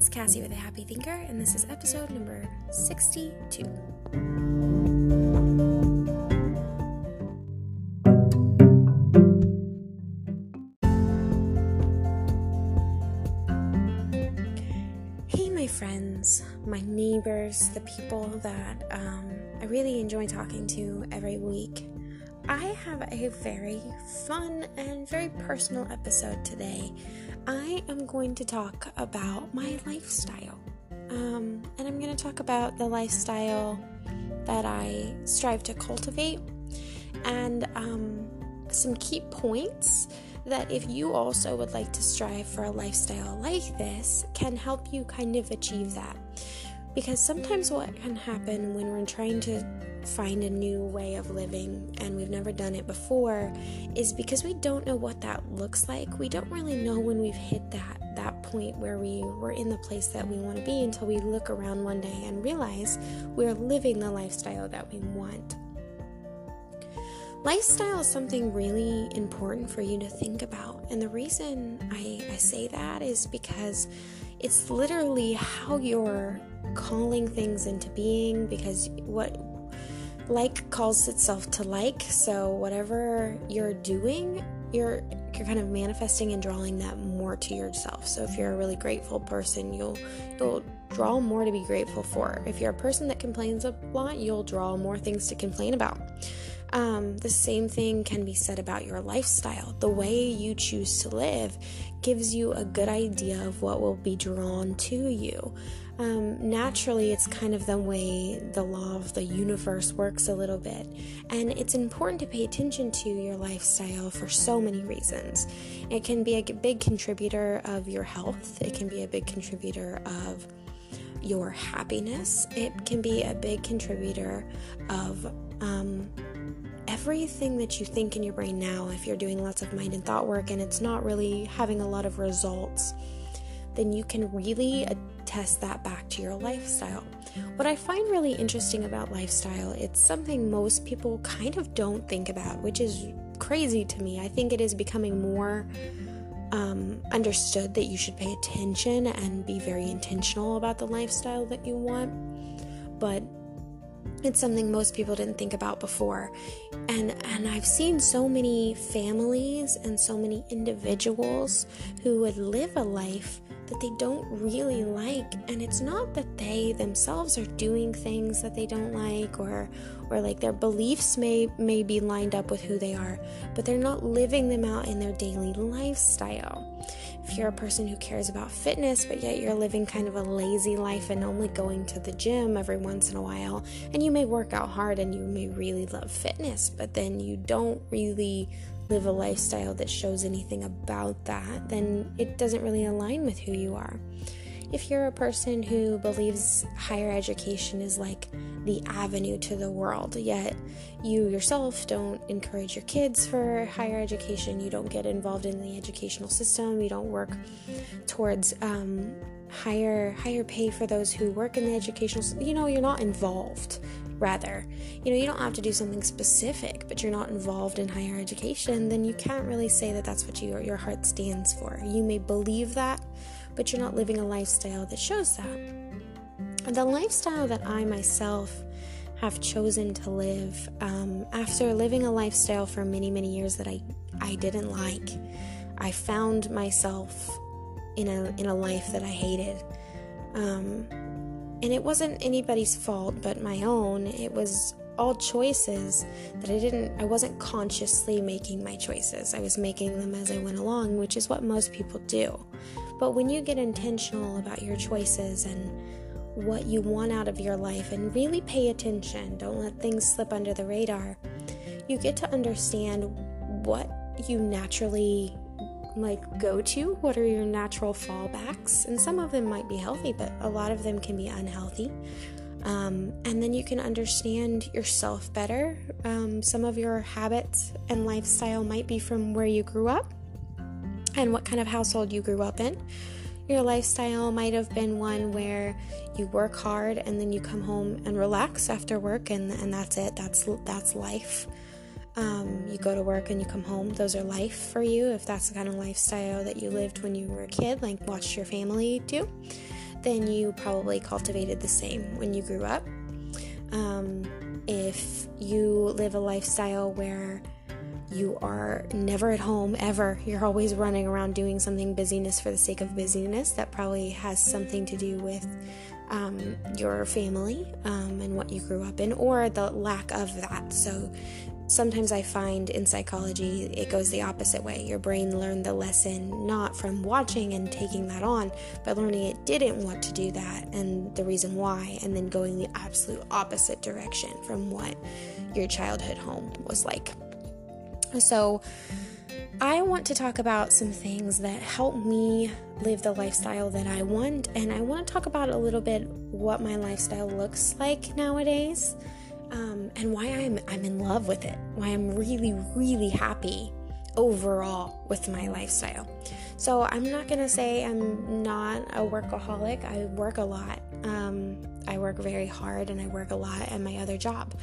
it's Cassie with a Happy Thinker, and this is episode number 62. Hey, my friends, my neighbors, the people that um, I really enjoy talking to every week. I have a very fun and very personal episode today. I am going to talk about my lifestyle. Um, and I'm going to talk about the lifestyle that I strive to cultivate and um, some key points that if you also would like to strive for a lifestyle like this can help you kind of achieve that. Because sometimes what can happen when we're trying to find a new way of living and we've never done it before is because we don't know what that looks like. We don't really know when we've hit that that point where we were in the place that we want to be until we look around one day and realize we're living the lifestyle that we want. Lifestyle is something really important for you to think about. And the reason I, I say that is because it's literally how you're calling things into being because what like calls itself to like. So whatever you're doing you're you're kind of manifesting and drawing that more to yourself. So if you're a really grateful person you'll you'll draw more to be grateful for. If you're a person that complains a lot you'll draw more things to complain about. Um, the same thing can be said about your lifestyle. The way you choose to live gives you a good idea of what will be drawn to you. Um, naturally, it's kind of the way the law of the universe works a little bit. And it's important to pay attention to your lifestyle for so many reasons. It can be a big contributor of your health, it can be a big contributor of your happiness, it can be a big contributor of um, everything that you think in your brain now, if you're doing lots of mind and thought work and it's not really having a lot of results, then you can really attest that back to your lifestyle. What I find really interesting about lifestyle, it's something most people kind of don't think about, which is crazy to me. I think it is becoming more um, understood that you should pay attention and be very intentional about the lifestyle that you want. But it's something most people didn't think about before. And and I've seen so many families and so many individuals who would live a life that they don't really like and it's not that they themselves are doing things that they don't like or or like their beliefs may may be lined up with who they are but they're not living them out in their daily lifestyle if you're a person who cares about fitness but yet you're living kind of a lazy life and only going to the gym every once in a while and you may work out hard and you may really love fitness but then you don't really live a lifestyle that shows anything about that, then it doesn't really align with who you are. If you're a person who believes higher education is like the avenue to the world, yet you yourself don't encourage your kids for higher education, you don't get involved in the educational system, you don't work towards um, higher higher pay for those who work in the educational, you know, you're not involved rather. You know, you don't have to do something specific, but you're not involved in higher education, then you can't really say that that's what you, your heart stands for. You may believe that, but you're not living a lifestyle that shows that. The lifestyle that I myself have chosen to live um, after living a lifestyle for many, many years that I, I didn't like, I found myself in a, in a life that I hated. Um, and it wasn't anybody's fault but my own. It was all choices that I didn't, I wasn't consciously making my choices. I was making them as I went along, which is what most people do. But when you get intentional about your choices and what you want out of your life and really pay attention, don't let things slip under the radar, you get to understand what you naturally like go to? What are your natural fallbacks? And some of them might be healthy, but a lot of them can be unhealthy. Um, and then you can understand yourself better. Um, some of your habits and lifestyle might be from where you grew up and what kind of household you grew up in. Your lifestyle might have been one where you work hard and then you come home and relax after work, and, and that's it. That's that's life. Um, you go to work and you come home. Those are life for you if that's the kind of lifestyle that you lived when you were a kid, like watched your family do. then you probably cultivated the same when you grew up. Um, if you live a lifestyle where you are never at home ever, you're always running around doing something busyness for the sake of busyness, that probably has something to do with um, your family um, and what you grew up in, or the lack of that. So sometimes I find in psychology it goes the opposite way. Your brain learned the lesson not from watching and taking that on, but learning it didn't want to do that and the reason why, and then going the absolute opposite direction from what your childhood home was like. So, I want to talk about some things that help me live the lifestyle that I want, and I want to talk about a little bit what my lifestyle looks like nowadays, um, and why I'm I'm in love with it, why I'm really really happy overall with my lifestyle. So I'm not gonna say I'm not a workaholic. I work a lot. Um, I work very hard, and I work a lot at my other job.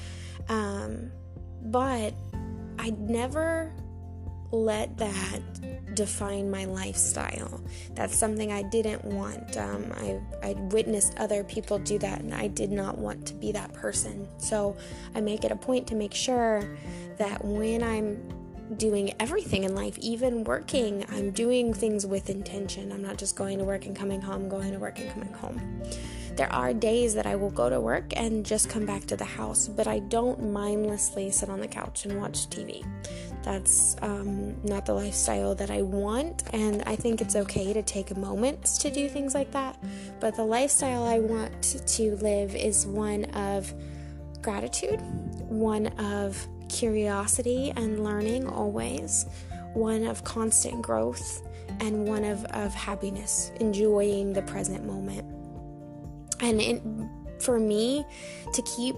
Um, but I never let that define my lifestyle. That's something I didn't want. Um, I, I witnessed other people do that, and I did not want to be that person. So I make it a point to make sure that when I'm doing everything in life, even working, I'm doing things with intention. I'm not just going to work and coming home, going to work and coming home. There are days that I will go to work and just come back to the house, but I don't mindlessly sit on the couch and watch TV. That's um, not the lifestyle that I want, and I think it's okay to take moments to do things like that. But the lifestyle I want to live is one of gratitude, one of curiosity and learning always, one of constant growth, and one of, of happiness, enjoying the present moment. And for me, to keep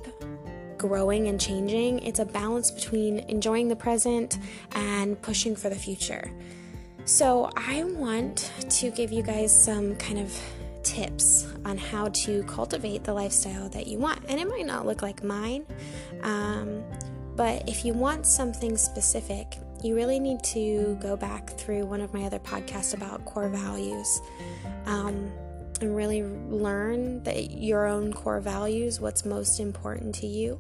growing and changing, it's a balance between enjoying the present and pushing for the future. So, I want to give you guys some kind of tips on how to cultivate the lifestyle that you want. And it might not look like mine, um, but if you want something specific, you really need to go back through one of my other podcasts about core values. Um, and really learn that your own core values, what's most important to you,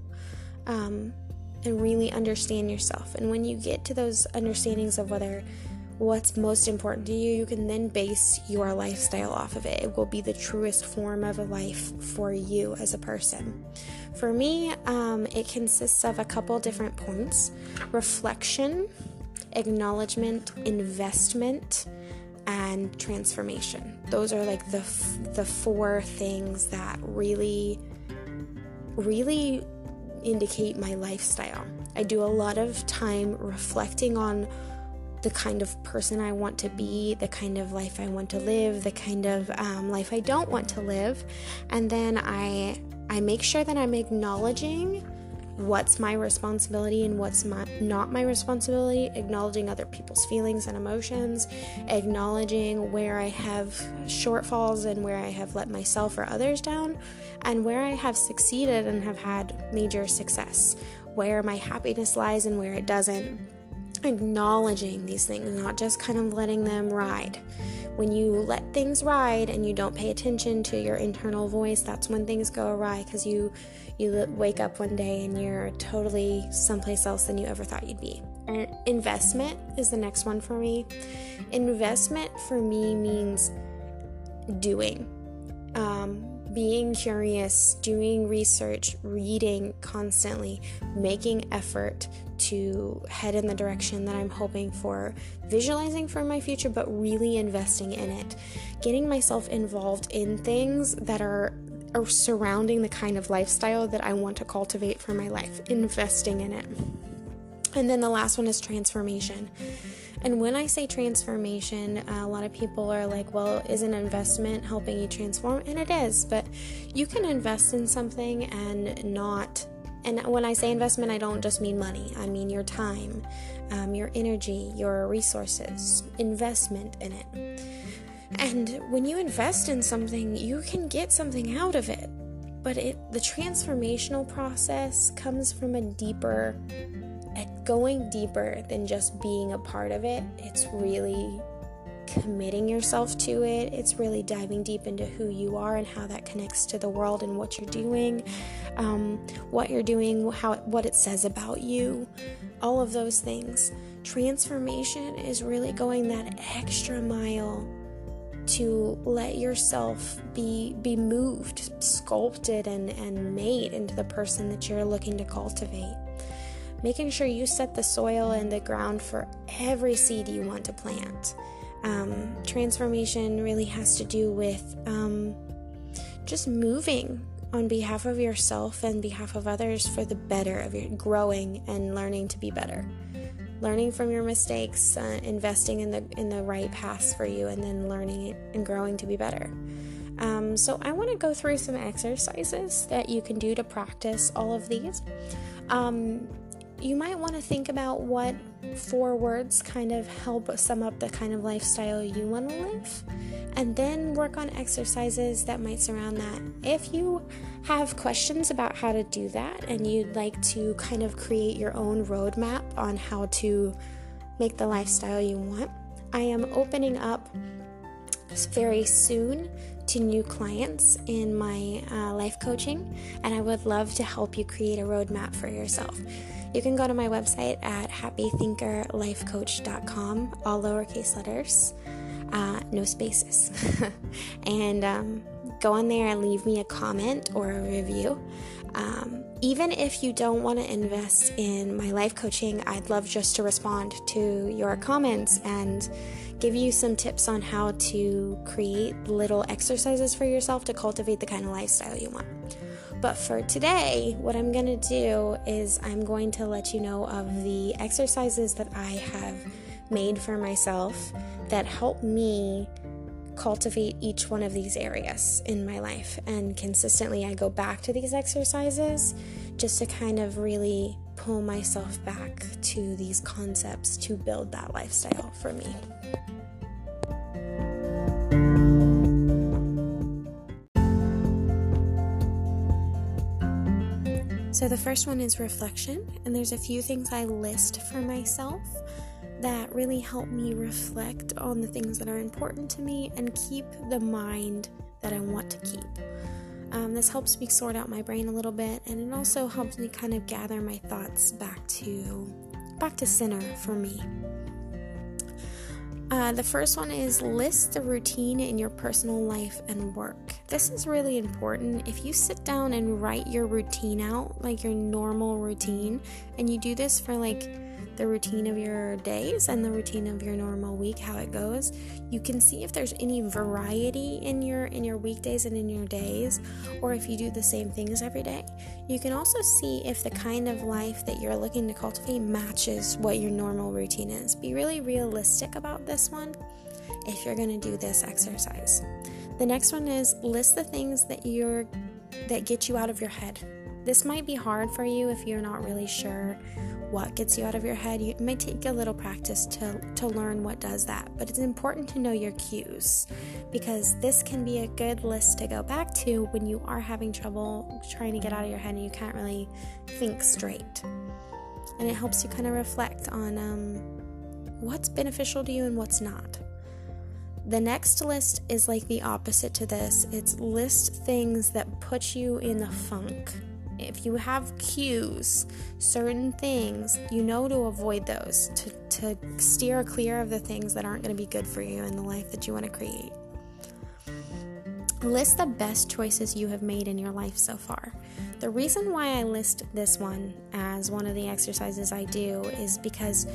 um, and really understand yourself. And when you get to those understandings of whether what's most important to you, you can then base your lifestyle off of it. It will be the truest form of a life for you as a person. For me, um, it consists of a couple different points reflection, acknowledgement, investment, and transformation. Those are like the the four things that really really indicate my lifestyle. I do a lot of time reflecting on the kind of person I want to be, the kind of life I want to live, the kind of um, life I don't want to live, and then I I make sure that I'm acknowledging what's my responsibility and what's my, not my responsibility, acknowledging other people's feelings and emotions, acknowledging where I have shortfalls and where I have let myself or others down, and where I have succeeded and have had major success, where my happiness lies and where it doesn't. Acknowledging these things, not just kind of letting them ride. When you let things ride and you don't pay attention to your internal voice, that's when things go awry because you you wake up one day and you're totally someplace else than you ever thought you'd be. And investment is the next one for me. Investment for me means doing, um, being curious, doing research, reading constantly, making effort to head in the direction that I'm hoping for, visualizing for my future, but really investing in it, getting myself involved in things that are or surrounding the kind of lifestyle that I want to cultivate for my life, investing in it. And then the last one is transformation. And when I say transformation, uh, a lot of people are like, well, is an investment helping you transform? And it is, but you can invest in something and not. And when I say investment, I don't just mean money, I mean your time, um, your energy, your resources, investment in it. And when you invest in something, you can get something out of it. But it the transformational process comes from a deeper going deeper than just being a part of it. It's really committing yourself to it. It's really diving deep into who you are and how that connects to the world and what you're doing, um, what you're doing, how what it says about you, all of those things. Transformation is really going that extra mile to let yourself be be moved, sculpted and, and made into the person that you're looking to cultivate. Making sure you set the soil and the ground for every seed you want to plant. Um, transformation really has to do with um, just moving on behalf of yourself and behalf of others for the better of your growing and learning to be better learning from your mistakes, uh, investing in the in the right paths for you, and then learning and growing to be better. Um, so I want to go through some exercises that you can do to practice all of these. Um, you might want to think about what four words kind of help sum up the kind of lifestyle you want to live, and then work on exercises that might surround that. If you have questions about how to do that and you'd like to kind of create your own roadmap on how to make the lifestyle you want, I am opening up very soon to new clients in my uh, life coaching, and I would love to help you create a roadmap for yourself. You can go to my website at happythinkerlifecoach.com, all lowercase letters, uh, no spaces, and um, go on there and leave me a comment or a review. Um, even if you don't want to invest in my life coaching, I'd love just to respond to your comments and give you some tips on how to create little exercises for yourself to cultivate the kind of lifestyle you want. But for today, what I'm going to do is I'm going to let you know of the exercises that I have made for myself that help me cultivate each one of these areas in my life. And consistently, I go back to these exercises just to kind of really pull myself back to these concepts to build that lifestyle for me. So, the first one is reflection, and there's a few things I list for myself that really help me reflect on the things that are important to me and keep the mind that I want to keep. Um, this helps me sort out my brain a little bit, and it also helps me kind of gather my thoughts back to back to center for me. Uh, the first one is list the routine in your personal life and work. This is really important. If you sit down and write your routine out, like your normal routine, and you do this for like the routine of your days and the routine of your normal week how it goes. You can see if there's any variety in your in your weekdays and in your days or if you do the same things every day. You can also see if the kind of life that you're looking to cultivate matches what your normal routine is. Be really realistic about this one if you're going to do this exercise. The next one is list the things that you're that get you out of your head this might be hard for you if you're not really sure what gets you out of your head. it might take a little practice to, to learn what does that, but it's important to know your cues because this can be a good list to go back to when you are having trouble trying to get out of your head and you can't really think straight. And it helps you kind of reflect on um, what's beneficial to you and what's not. The next list is like the opposite to this it's list things that put you in the funk if you have cues, certain things, you know to avoid those, to, to steer clear of the things that aren't going to be good for you in the life that you want to create. List the best choices you have made in your life so far. The reason why I list this one as one of the exercises I do is because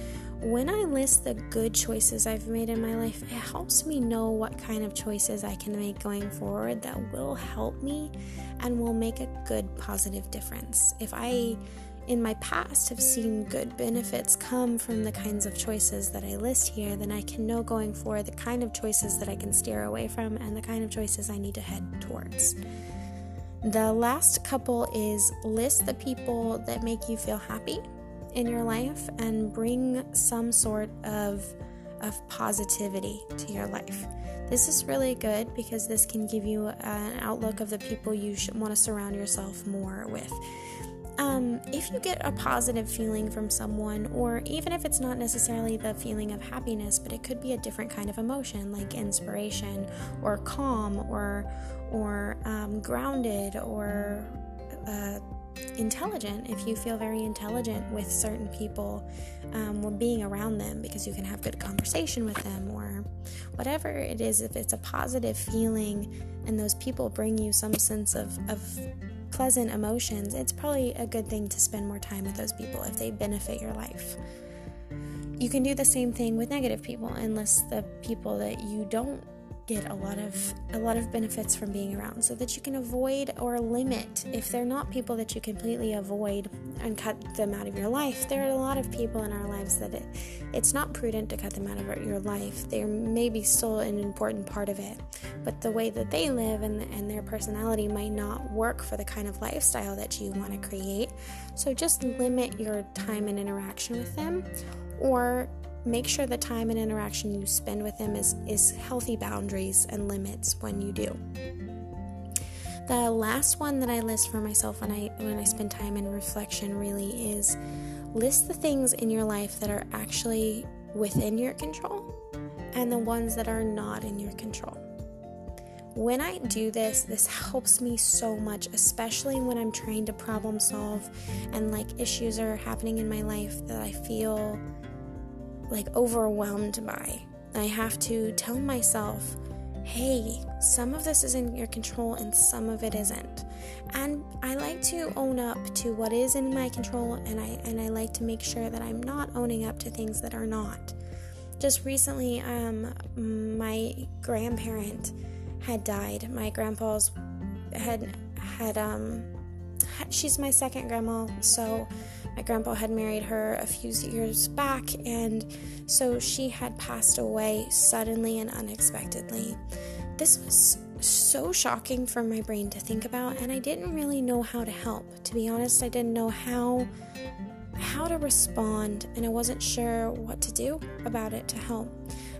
when I list the good choices I've made in my life, it helps me know what kind of choices I can make going forward that will help me and will make a good positive difference. If I in my past have seen good benefits come from the kinds of choices that I list here, then I can know going forward the kind of choices that I can steer away from and the kind of choices I need to head towards. The last couple is list the people that make you feel happy in your life and bring some sort of of positivity to your life. This is really good because this can give you an outlook of the people you should want to surround yourself more with. um, if you get a positive feeling from someone, or even if it's not necessarily the feeling of happiness, but it could be a different kind of emotion, like inspiration, or calm, or or um, grounded, or uh, intelligent. If you feel very intelligent with certain people, um, being around them because you can have good conversation with them, or whatever it is, if it's a positive feeling and those people bring you some sense of, of pleasant emotions, it's probably a good thing to spend more time with those people if they benefit your life. You can do the same thing with negative people unless the people that you don't get a lot of a lot of benefits from being around so that you can avoid or limit. If they're not people that you completely avoid and cut them out of your life there are a lot of people in our lives that it, it's not prudent to cut them out of your life. They may be still an important part of it but the way that they live and, and their personality might not work for the kind of lifestyle that you want to create. So just limit your time and interaction with them or make sure the time and interaction you spend with them is, is healthy boundaries and limits when you do. The last one that I list for myself when I when I spend time in reflection really is list the things in your life that are actually within your control and the ones that are not in your control. When I do this, this helps me so much, especially when I'm trying to problem solve and like issues are happening in my life that I feel like overwhelmed by. I have to tell myself, hey, some of this is in your control and some of it isn't. And I like to own up to what is in my control and I and I like to make sure that I'm not owning up to things that are not. Just recently um my grandparent had died. My grandpa's had had um she's my second grandma, so my grandpa had married her a few years back, and so she had passed away suddenly and unexpectedly. This was so shocking for my brain to think about, and I didn't really know how to help. To be honest, I didn't know how how to respond, and I wasn't sure what to do about it to help.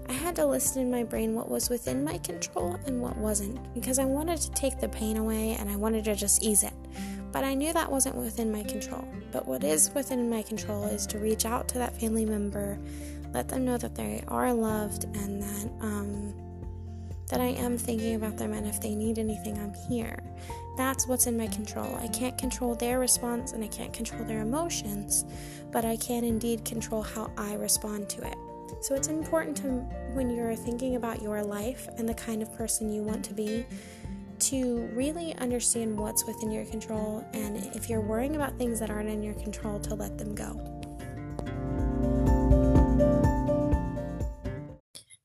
I had to listen in my brain what was within my control and what wasn't because I wanted to take the pain away and I wanted to just ease it. But I knew that wasn't within my control. But what is within my control is to reach out to that family member, let them know that they are loved and that um, that I am thinking about them and if they need anything, I'm here. That's what's in my control. I can't control their response and I can't control their emotions, but I can indeed control how I respond to it. So it's important to when you're thinking about your life and the kind of person you want to be to really understand what's within your control and if you're worrying about things that aren't in your control, to let them go.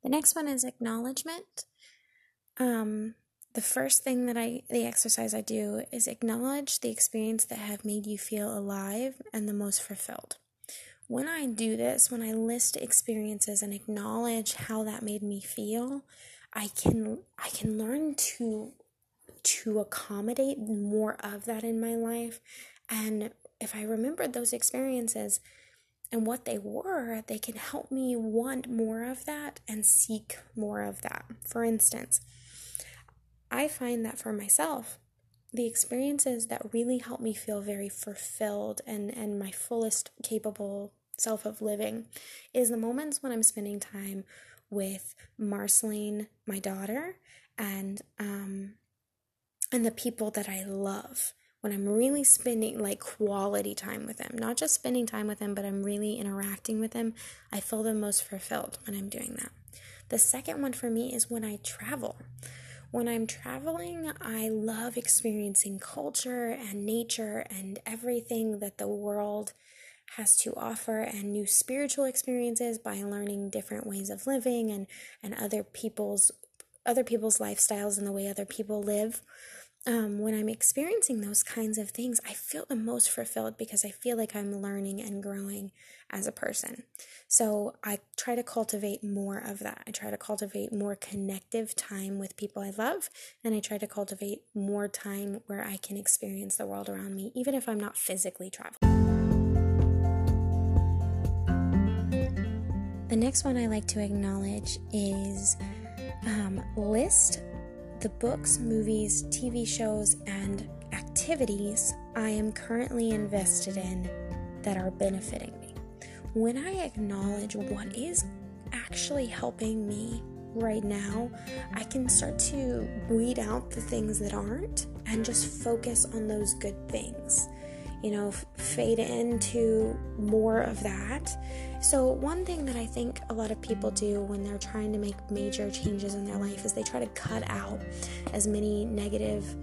The next one is acknowledgement. Um, the first thing that I, the exercise I do is acknowledge the experience that have made you feel alive and the most fulfilled. When I do this, when I list experiences and acknowledge how that made me feel, I can I can learn to to accommodate more of that in my life. And if I remembered those experiences and what they were, they can help me want more of that and seek more of that. For instance, I find that for myself, the experiences that really help me feel very fulfilled and, and my fullest capable self of living is the moments when I'm spending time with Marceline, my daughter, and um, and the people that I love when I'm really spending like quality time with them, not just spending time with them, but I'm really interacting with them, I feel the most fulfilled when I'm doing that. The second one for me is when I travel. When I'm traveling, I love experiencing culture and nature and everything that the world has to offer and new spiritual experiences by learning different ways of living and, and other people's other people's lifestyles and the way other people live um, when I'm experiencing those kinds of things, I feel the most fulfilled because I feel like I'm learning and growing as a person. So I try to cultivate more of that. I try to cultivate more connective time with people I love, and I try to cultivate more time where I can experience the world around me, even if I'm not physically traveling. The next one I like to acknowledge is um, list the books, movies, TV shows, and activities I am currently invested in that are benefiting me. When I acknowledge what is actually helping me right now, I can start to weed out the things that aren't and just focus on those good things. You know, fade into more of that. So, one thing that I think a lot of people do when they're trying to make major changes in their life is they try to cut out as many negative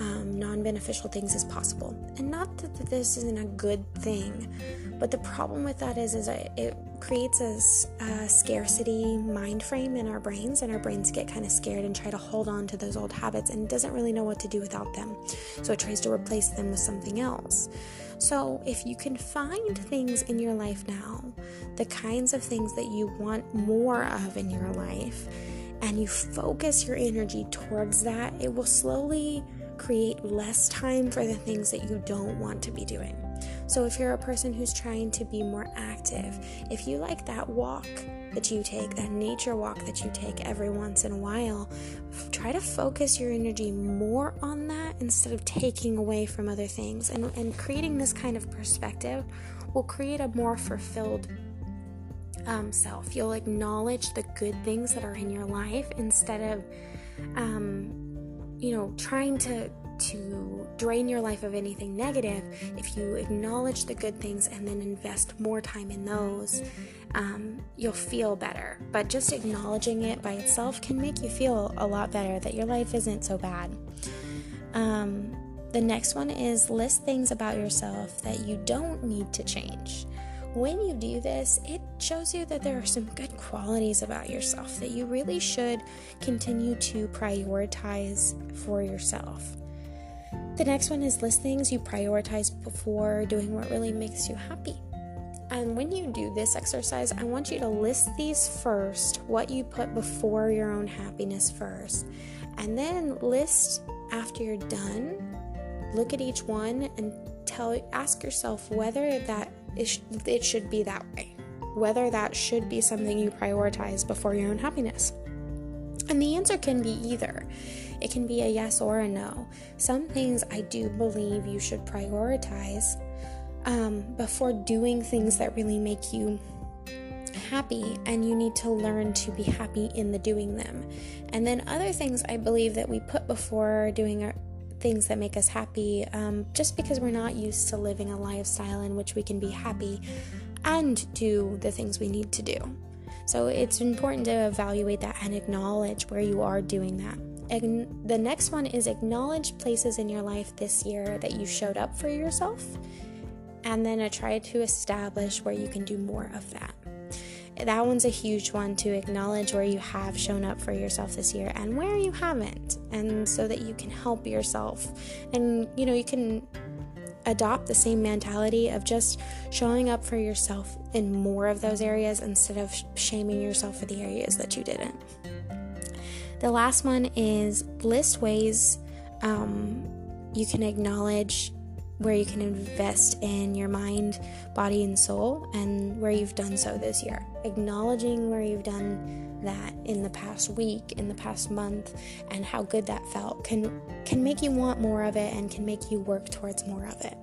um, non beneficial things as possible. And not that this isn't a good thing, but the problem with that is, is it creates a, a scarcity mind frame in our brains, and our brains get kind of scared and try to hold on to those old habits and doesn't really know what to do without them. So it tries to replace them with something else. So, if you can find things in your life now, the kinds of things that you want more of in your life, and you focus your energy towards that, it will slowly create less time for the things that you don't want to be doing. So, if you're a person who's trying to be more active, if you like that walk that you take, that nature walk that you take every once in a while, try to focus your energy more on that instead of taking away from other things. And, and creating this kind of perspective will create a more fulfilled um, self. You'll acknowledge the good things that are in your life instead of. Um, you know, trying to to drain your life of anything negative, if you acknowledge the good things and then invest more time in those, um, you'll feel better. But just acknowledging it by itself can make you feel a lot better that your life isn't so bad. Um, the next one is list things about yourself that you don't need to change when you do this, it shows you that there are some good qualities about yourself that you really should continue to prioritize for yourself. The next one is list things you prioritize before doing what really makes you happy. And when you do this exercise, I want you to list these first, what you put before your own happiness first, and then list after you're done. Look at each one and tell ask yourself whether that is, it should be that way. Whether that should be something you prioritize before your own happiness. And the answer can be either. It can be a yes or a no. Some things I do believe you should prioritize um, before doing things that really make you happy, and you need to learn to be happy in the doing them. And then other things I believe that we put before doing our, things that make us happy um, just because we're not used to living a lifestyle in which we can be happy and do the things we need to do. So it's important to evaluate that and acknowledge where you are doing that. The next one is acknowledge places in your life this year that you showed up for yourself, and then I try to establish where you can do more of that. That one's a huge one to acknowledge where you have shown up for yourself this year and where you haven't and so that you can help yourself. And you know you can adopt the same mentality of just showing up for yourself in more of those areas instead of shaming yourself for the areas that you didn't the last one is list ways um, you can acknowledge where you can invest in your mind, body, and soul, and where you've done so this year. Acknowledging where you've done that in the past week, in the past month, and how good that felt can can make you want more of it and can make you work towards more of it.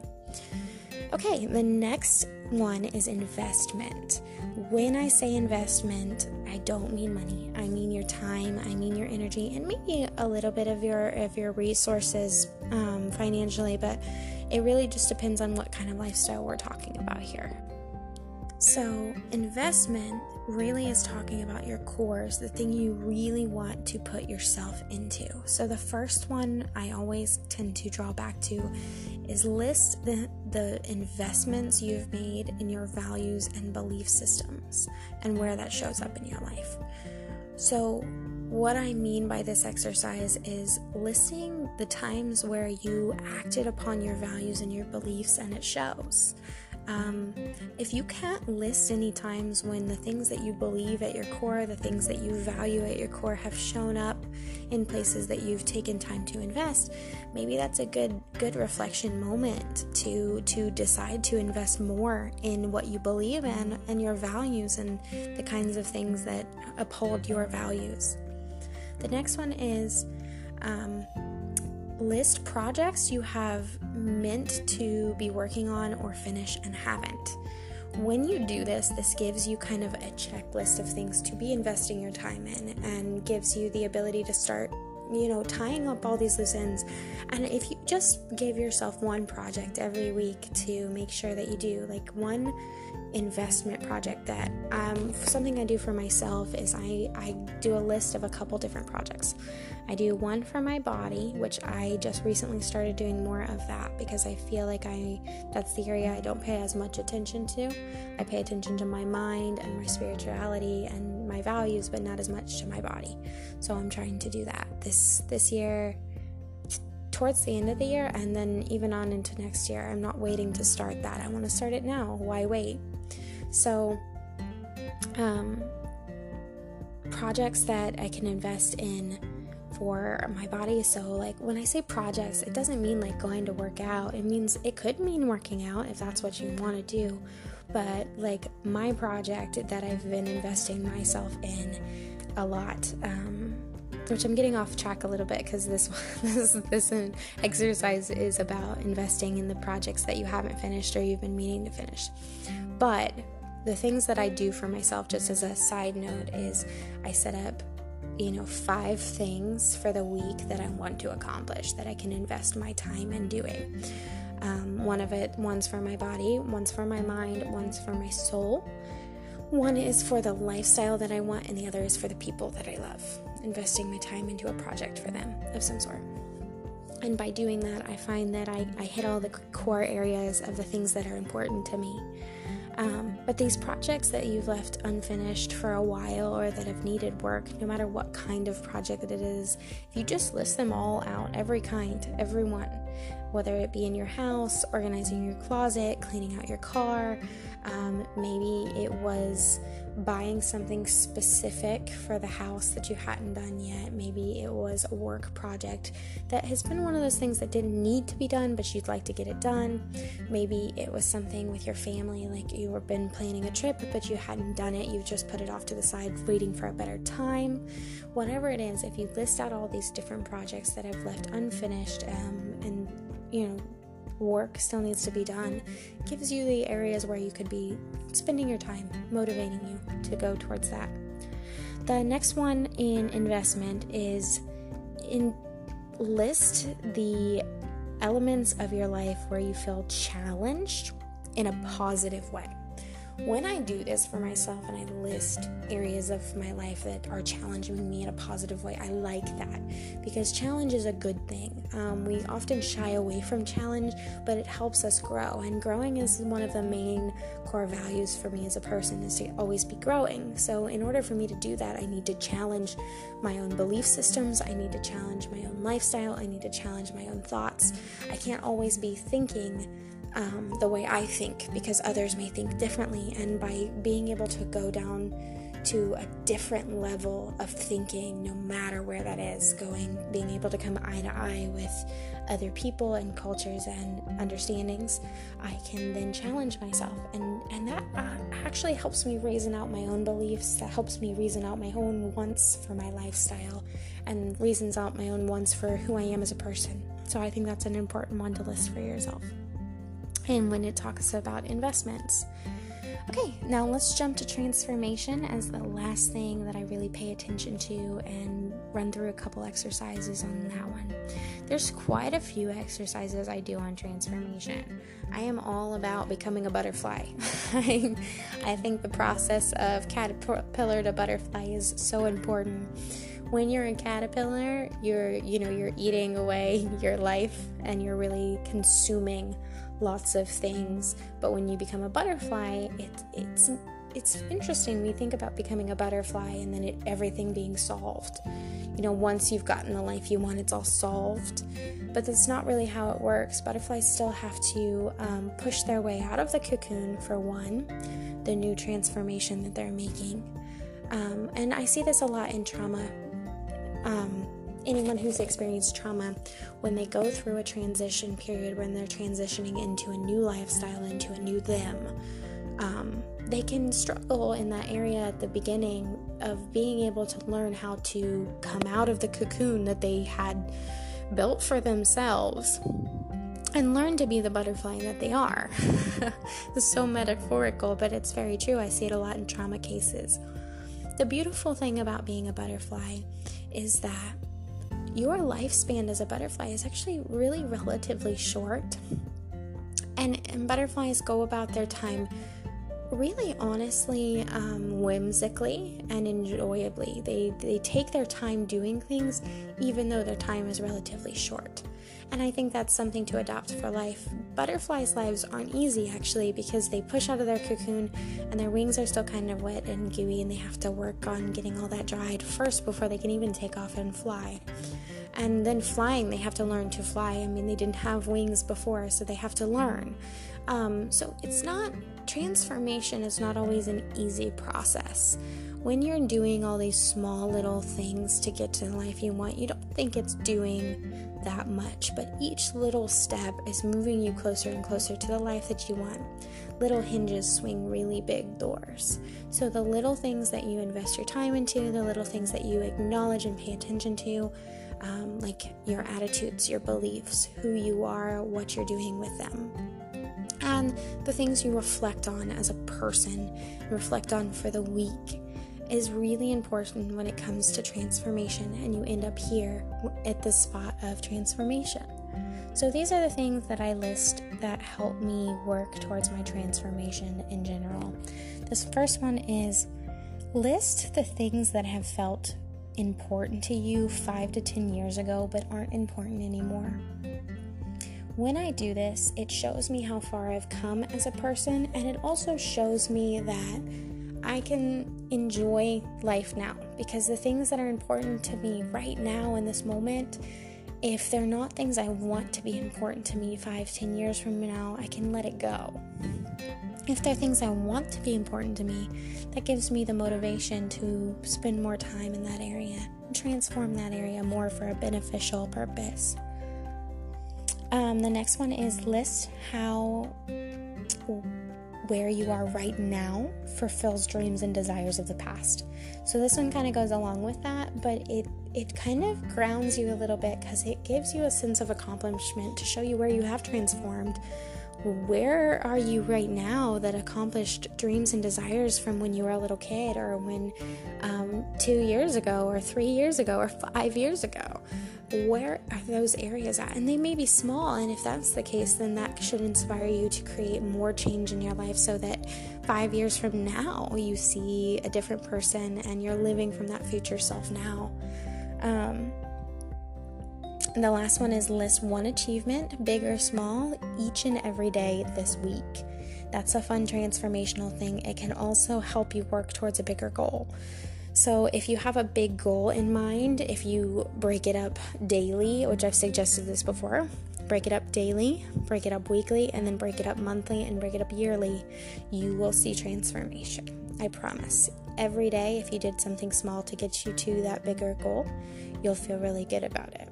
Okay, the next one is investment. When I say investment, I don't mean money. I mean your time. I mean your energy, and maybe a little bit of your of your resources um, financially. But it really just depends on what kind of lifestyle we're talking about here. So, investment really is talking about your cores, the thing you really want to put yourself into. So, the first one I always tend to draw back to is list the, the investments you've made in your values and belief systems and where that shows up in your life. So, what I mean by this exercise is listing the times where you acted upon your values and your beliefs and it shows. Um, if you can't list any times when the things that you believe at your core, the things that you value at your core have shown up in places that you've taken time to invest, maybe that's a good good reflection moment to to decide to invest more in what you believe in and your values and the kinds of things that uphold your values. The next one is um, list projects you have meant to be working on or finish and haven't. When you do this, this gives you kind of a checklist of things to be investing your time in and gives you the ability to start you know, tying up all these loose ends. And if you just give yourself one project every week to make sure that you do, like one investment project that um, something I do for myself is I, I do a list of a couple different projects. I do one for my body, which I just recently started doing more of that because I feel like I that's the area I don't pay as much attention to. I pay attention to my mind and my spirituality and my values, but not as much to my body. So I'm trying to do that this this year towards the end of the year and then even on into next year. I'm not waiting to start that. I want to start it now. Why wait? So, um, projects that I can invest in for my body. So, like when I say projects, it doesn't mean like going to work out. It means it could mean working out if that's what you want to do. But like my project that I've been investing myself in a lot, um, which I'm getting off track a little bit because this this this exercise is about investing in the projects that you haven't finished or you've been meaning to finish. But the things that I do for myself, just as a side note, is I set up, you know, five things for the week that I want to accomplish that I can invest my time in doing. Um, one of it, one's for my body, one's for my mind, one's for my soul. One is for the lifestyle that I want, and the other is for the people that I love, investing my time into a project for them of some sort. And by doing that, I find that I, I hit all the core areas of the things that are important to me. Um, but these projects that you've left unfinished for a while or that have needed work, no matter what kind of project it is, if you just list them all out, every kind, every one, whether it be in your house, organizing your closet, cleaning out your car, um, maybe it was buying something specific for the house that you hadn't done yet. Maybe it was a work project that has been one of those things that didn't need to be done, but you'd like to get it done. Maybe it was something with your family, like you were been planning a trip, but you hadn't done it. You've just put it off to the side, waiting for a better time. Whatever it is, if you list out all these different projects that have left unfinished um, and you know work still needs to be done gives you the areas where you could be spending your time motivating you to go towards that. The next one in investment is in list the elements of your life where you feel challenged in a positive way when I do this for myself and I list areas of my life that are challenging me in a positive way, I like that because challenge is a good thing. Um, we often shy away from challenge, but it helps us grow, and growing is one of the main core values for me as a person is to always be growing. So, in order for me to do that, I need to challenge my own belief systems, I need to challenge my own lifestyle, I need to challenge my own thoughts. I can't always be thinking um, the way I think because others may think differently. And by being able to go down to a different level of thinking, no matter where that is, going, being able to come eye to eye with other people and cultures and understandings, I can then challenge myself. And, and that uh, actually helps me reason out my own beliefs, that helps me reason out my own wants for my lifestyle, and reasons out my own wants for who I am as a person. So I think that's an important one to list for yourself and when it talks about investments. Okay, now let's jump to transformation as the last thing that I really pay attention to and run through a couple exercises on that one. There's quite a few exercises I do on transformation. I am all about becoming a butterfly. I think the process of caterpillar to butterfly is so important. When you're a caterpillar, you're you know, you're eating away your life and you're really consuming lots of things. But when you become a butterfly, it, it's it's interesting. We think about becoming a butterfly and then it, everything being solved. You know, once you've gotten the life you want, it's all solved. But that's not really how it works. Butterflies still have to um, push their way out of the cocoon, for one, the new transformation that they're making. Um, and I see this a lot in trauma. Um, anyone who's experienced trauma, when they go through a transition period, when they're transitioning into a new lifestyle, into a new them, um, they can struggle in that area at the beginning of being able to learn how to come out of the cocoon that they had built for themselves and learn to be the butterfly that they are. it's so metaphorical, but it's very true. I see it a lot in trauma cases. The beautiful thing about being a butterfly is that your lifespan as a butterfly is actually really relatively short. And, and butterflies go about their time really honestly um, whimsically and enjoyably. They, they take their time doing things even though their time is relatively short. And I think that's something to adopt for life. Butterflies' lives aren't easy actually because they push out of their cocoon and their wings are still kind of wet and gooey and they have to work on getting all that dried first before they can even take off and fly. And then flying, they have to learn to fly. I mean, they didn't have wings before, so they have to learn. Um, so it's not, transformation is not always an easy process. When you're doing all these small little things to get to the life you want, you don't think it's doing that much, but each little step is moving you closer and closer to the life that you want. Little hinges swing really big doors. So, the little things that you invest your time into, the little things that you acknowledge and pay attention to, um, like your attitudes, your beliefs, who you are, what you're doing with them. And the things you reflect on as a person, reflect on for the week, is really important when it comes to transformation, and you end up here at the spot of transformation. So, these are the things that I list that help me work towards my transformation in general. This first one is list the things that have felt important to you five to 10 years ago but aren't important anymore. When I do this, it shows me how far I've come as a person, and it also shows me that I can enjoy life now because the things that are important to me right now in this moment, if they're not things I want to be important to me five, ten years from now, I can let it go if there are things I want to be important to me, that gives me the motivation to spend more time in that area transform that area more for a beneficial purpose. Um, the next one is list how where you are right now fulfills dreams and desires of the past. So this one kind of goes along with that, but it it kind of grounds you a little bit because it gives you a sense of accomplishment to show you where you have transformed where are you right now that accomplished dreams and desires from when you were a little kid or when um, two years ago or three years ago or five years ago? Where are those areas at? And they may be small, and if that's the case, then that should inspire you to create more change in your life so that five years from now you see a different person and you're living from that future self now. Um, and the last one is list one achievement, big or small, each and every day this week. That's a fun transformational thing. It can also help you work towards a bigger goal. So, if you have a big goal in mind, if you break it up daily, which I've suggested this before, break it up daily, break it up weekly, and then break it up monthly and break it up yearly, you will see transformation. I promise. Every day, if you did something small to get you to that bigger goal, you'll feel really good about it.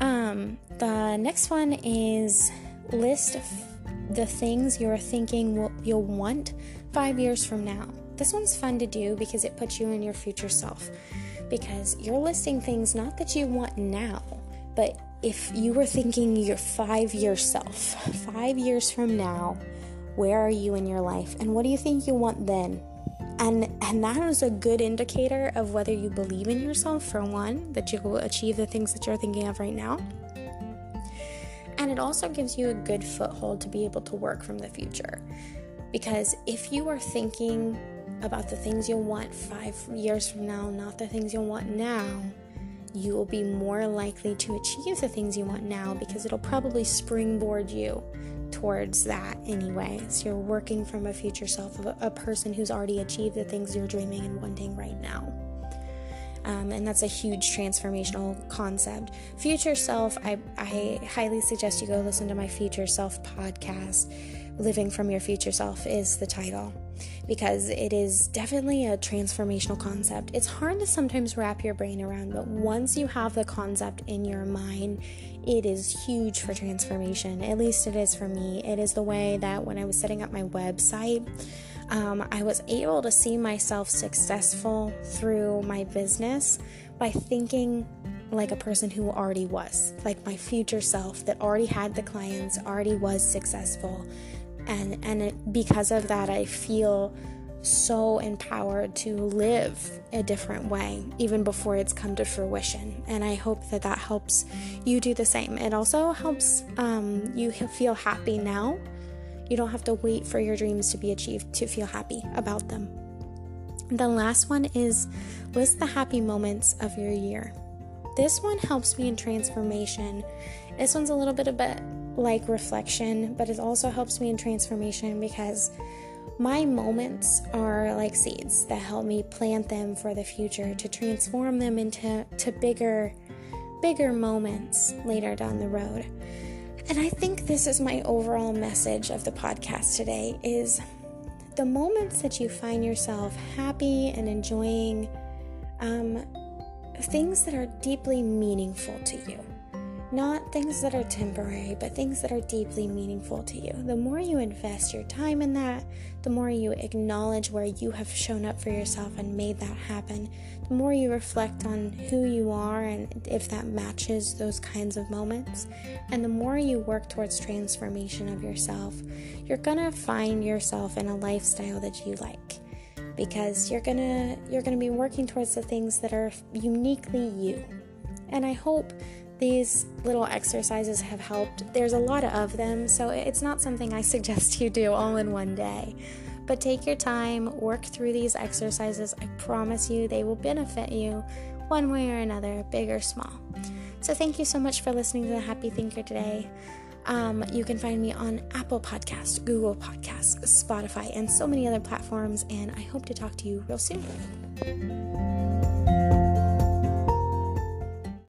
Um, the next one is list the things you're thinking you'll want five years from now. This one's fun to do because it puts you in your future self. Because you're listing things not that you want now, but if you were thinking your five year self, five years from now, where are you in your life? And what do you think you want then? And and that is a good indicator of whether you believe in yourself for one that you will achieve the things that you're thinking of right now. And it also gives you a good foothold to be able to work from the future. Because if you are thinking about the things you'll want five years from now not the things you'll want now you will be more likely to achieve the things you want now because it'll probably springboard you towards that anyway. So you're working from a future self of a, person who's already achieved the things you're dreaming and wanting right now. Um, and that's a huge transformational concept. Future self, I, I highly suggest you go listen to my Future Self podcast. Living from Your Future Self is the title because it is definitely a transformational concept. It's hard to sometimes wrap your brain around, but once you have the concept in your mind, it is huge for transformation. At least it is for me. It is the way that when I was setting up my website, um, I was able to see myself successful through my business by thinking like a person who already was, like my future self that already had the clients, already was successful. And and because of that I feel so empowered to live a different way even before it's come to fruition. And i hope that that helps you do the same. It also helps um, you feel happy now. You don't have to wait for your dreams to be achieved to feel happy about them. The last one is list the happy moments of your year. This one helps me in transformation. This one's a little bit of a like reflection but it also helps me in transformation because my moments are like seeds that help me plant them for the future to transform them into to bigger bigger moments later down the road. And I think this is my overall message of the podcast today is the moments that you find yourself happy and enjoying um, things that are deeply meaningful to you not things that are temporary, but things that are deeply meaningful to you. The more you invest your time in that, the more you acknowledge where you have shown up for yourself and made that happen, the more you reflect on who you are and if that matches those kinds of moments, and the more you work towards transformation of yourself, you're gonna find yourself in a lifestyle that you like because you're gonna you're gonna be working towards the things that are uniquely you. And I hope these little exercises have helped. There's a lot of them, so it's not something I suggest you do all in one day. But take your time, work through these exercises. I promise you they will benefit you one way or another, big or small. So, thank you so much for listening to the Happy Thinker today. Um, you can find me on Apple Podcasts, Google Podcasts, Spotify, and so many other platforms. And I hope to talk to you real soon.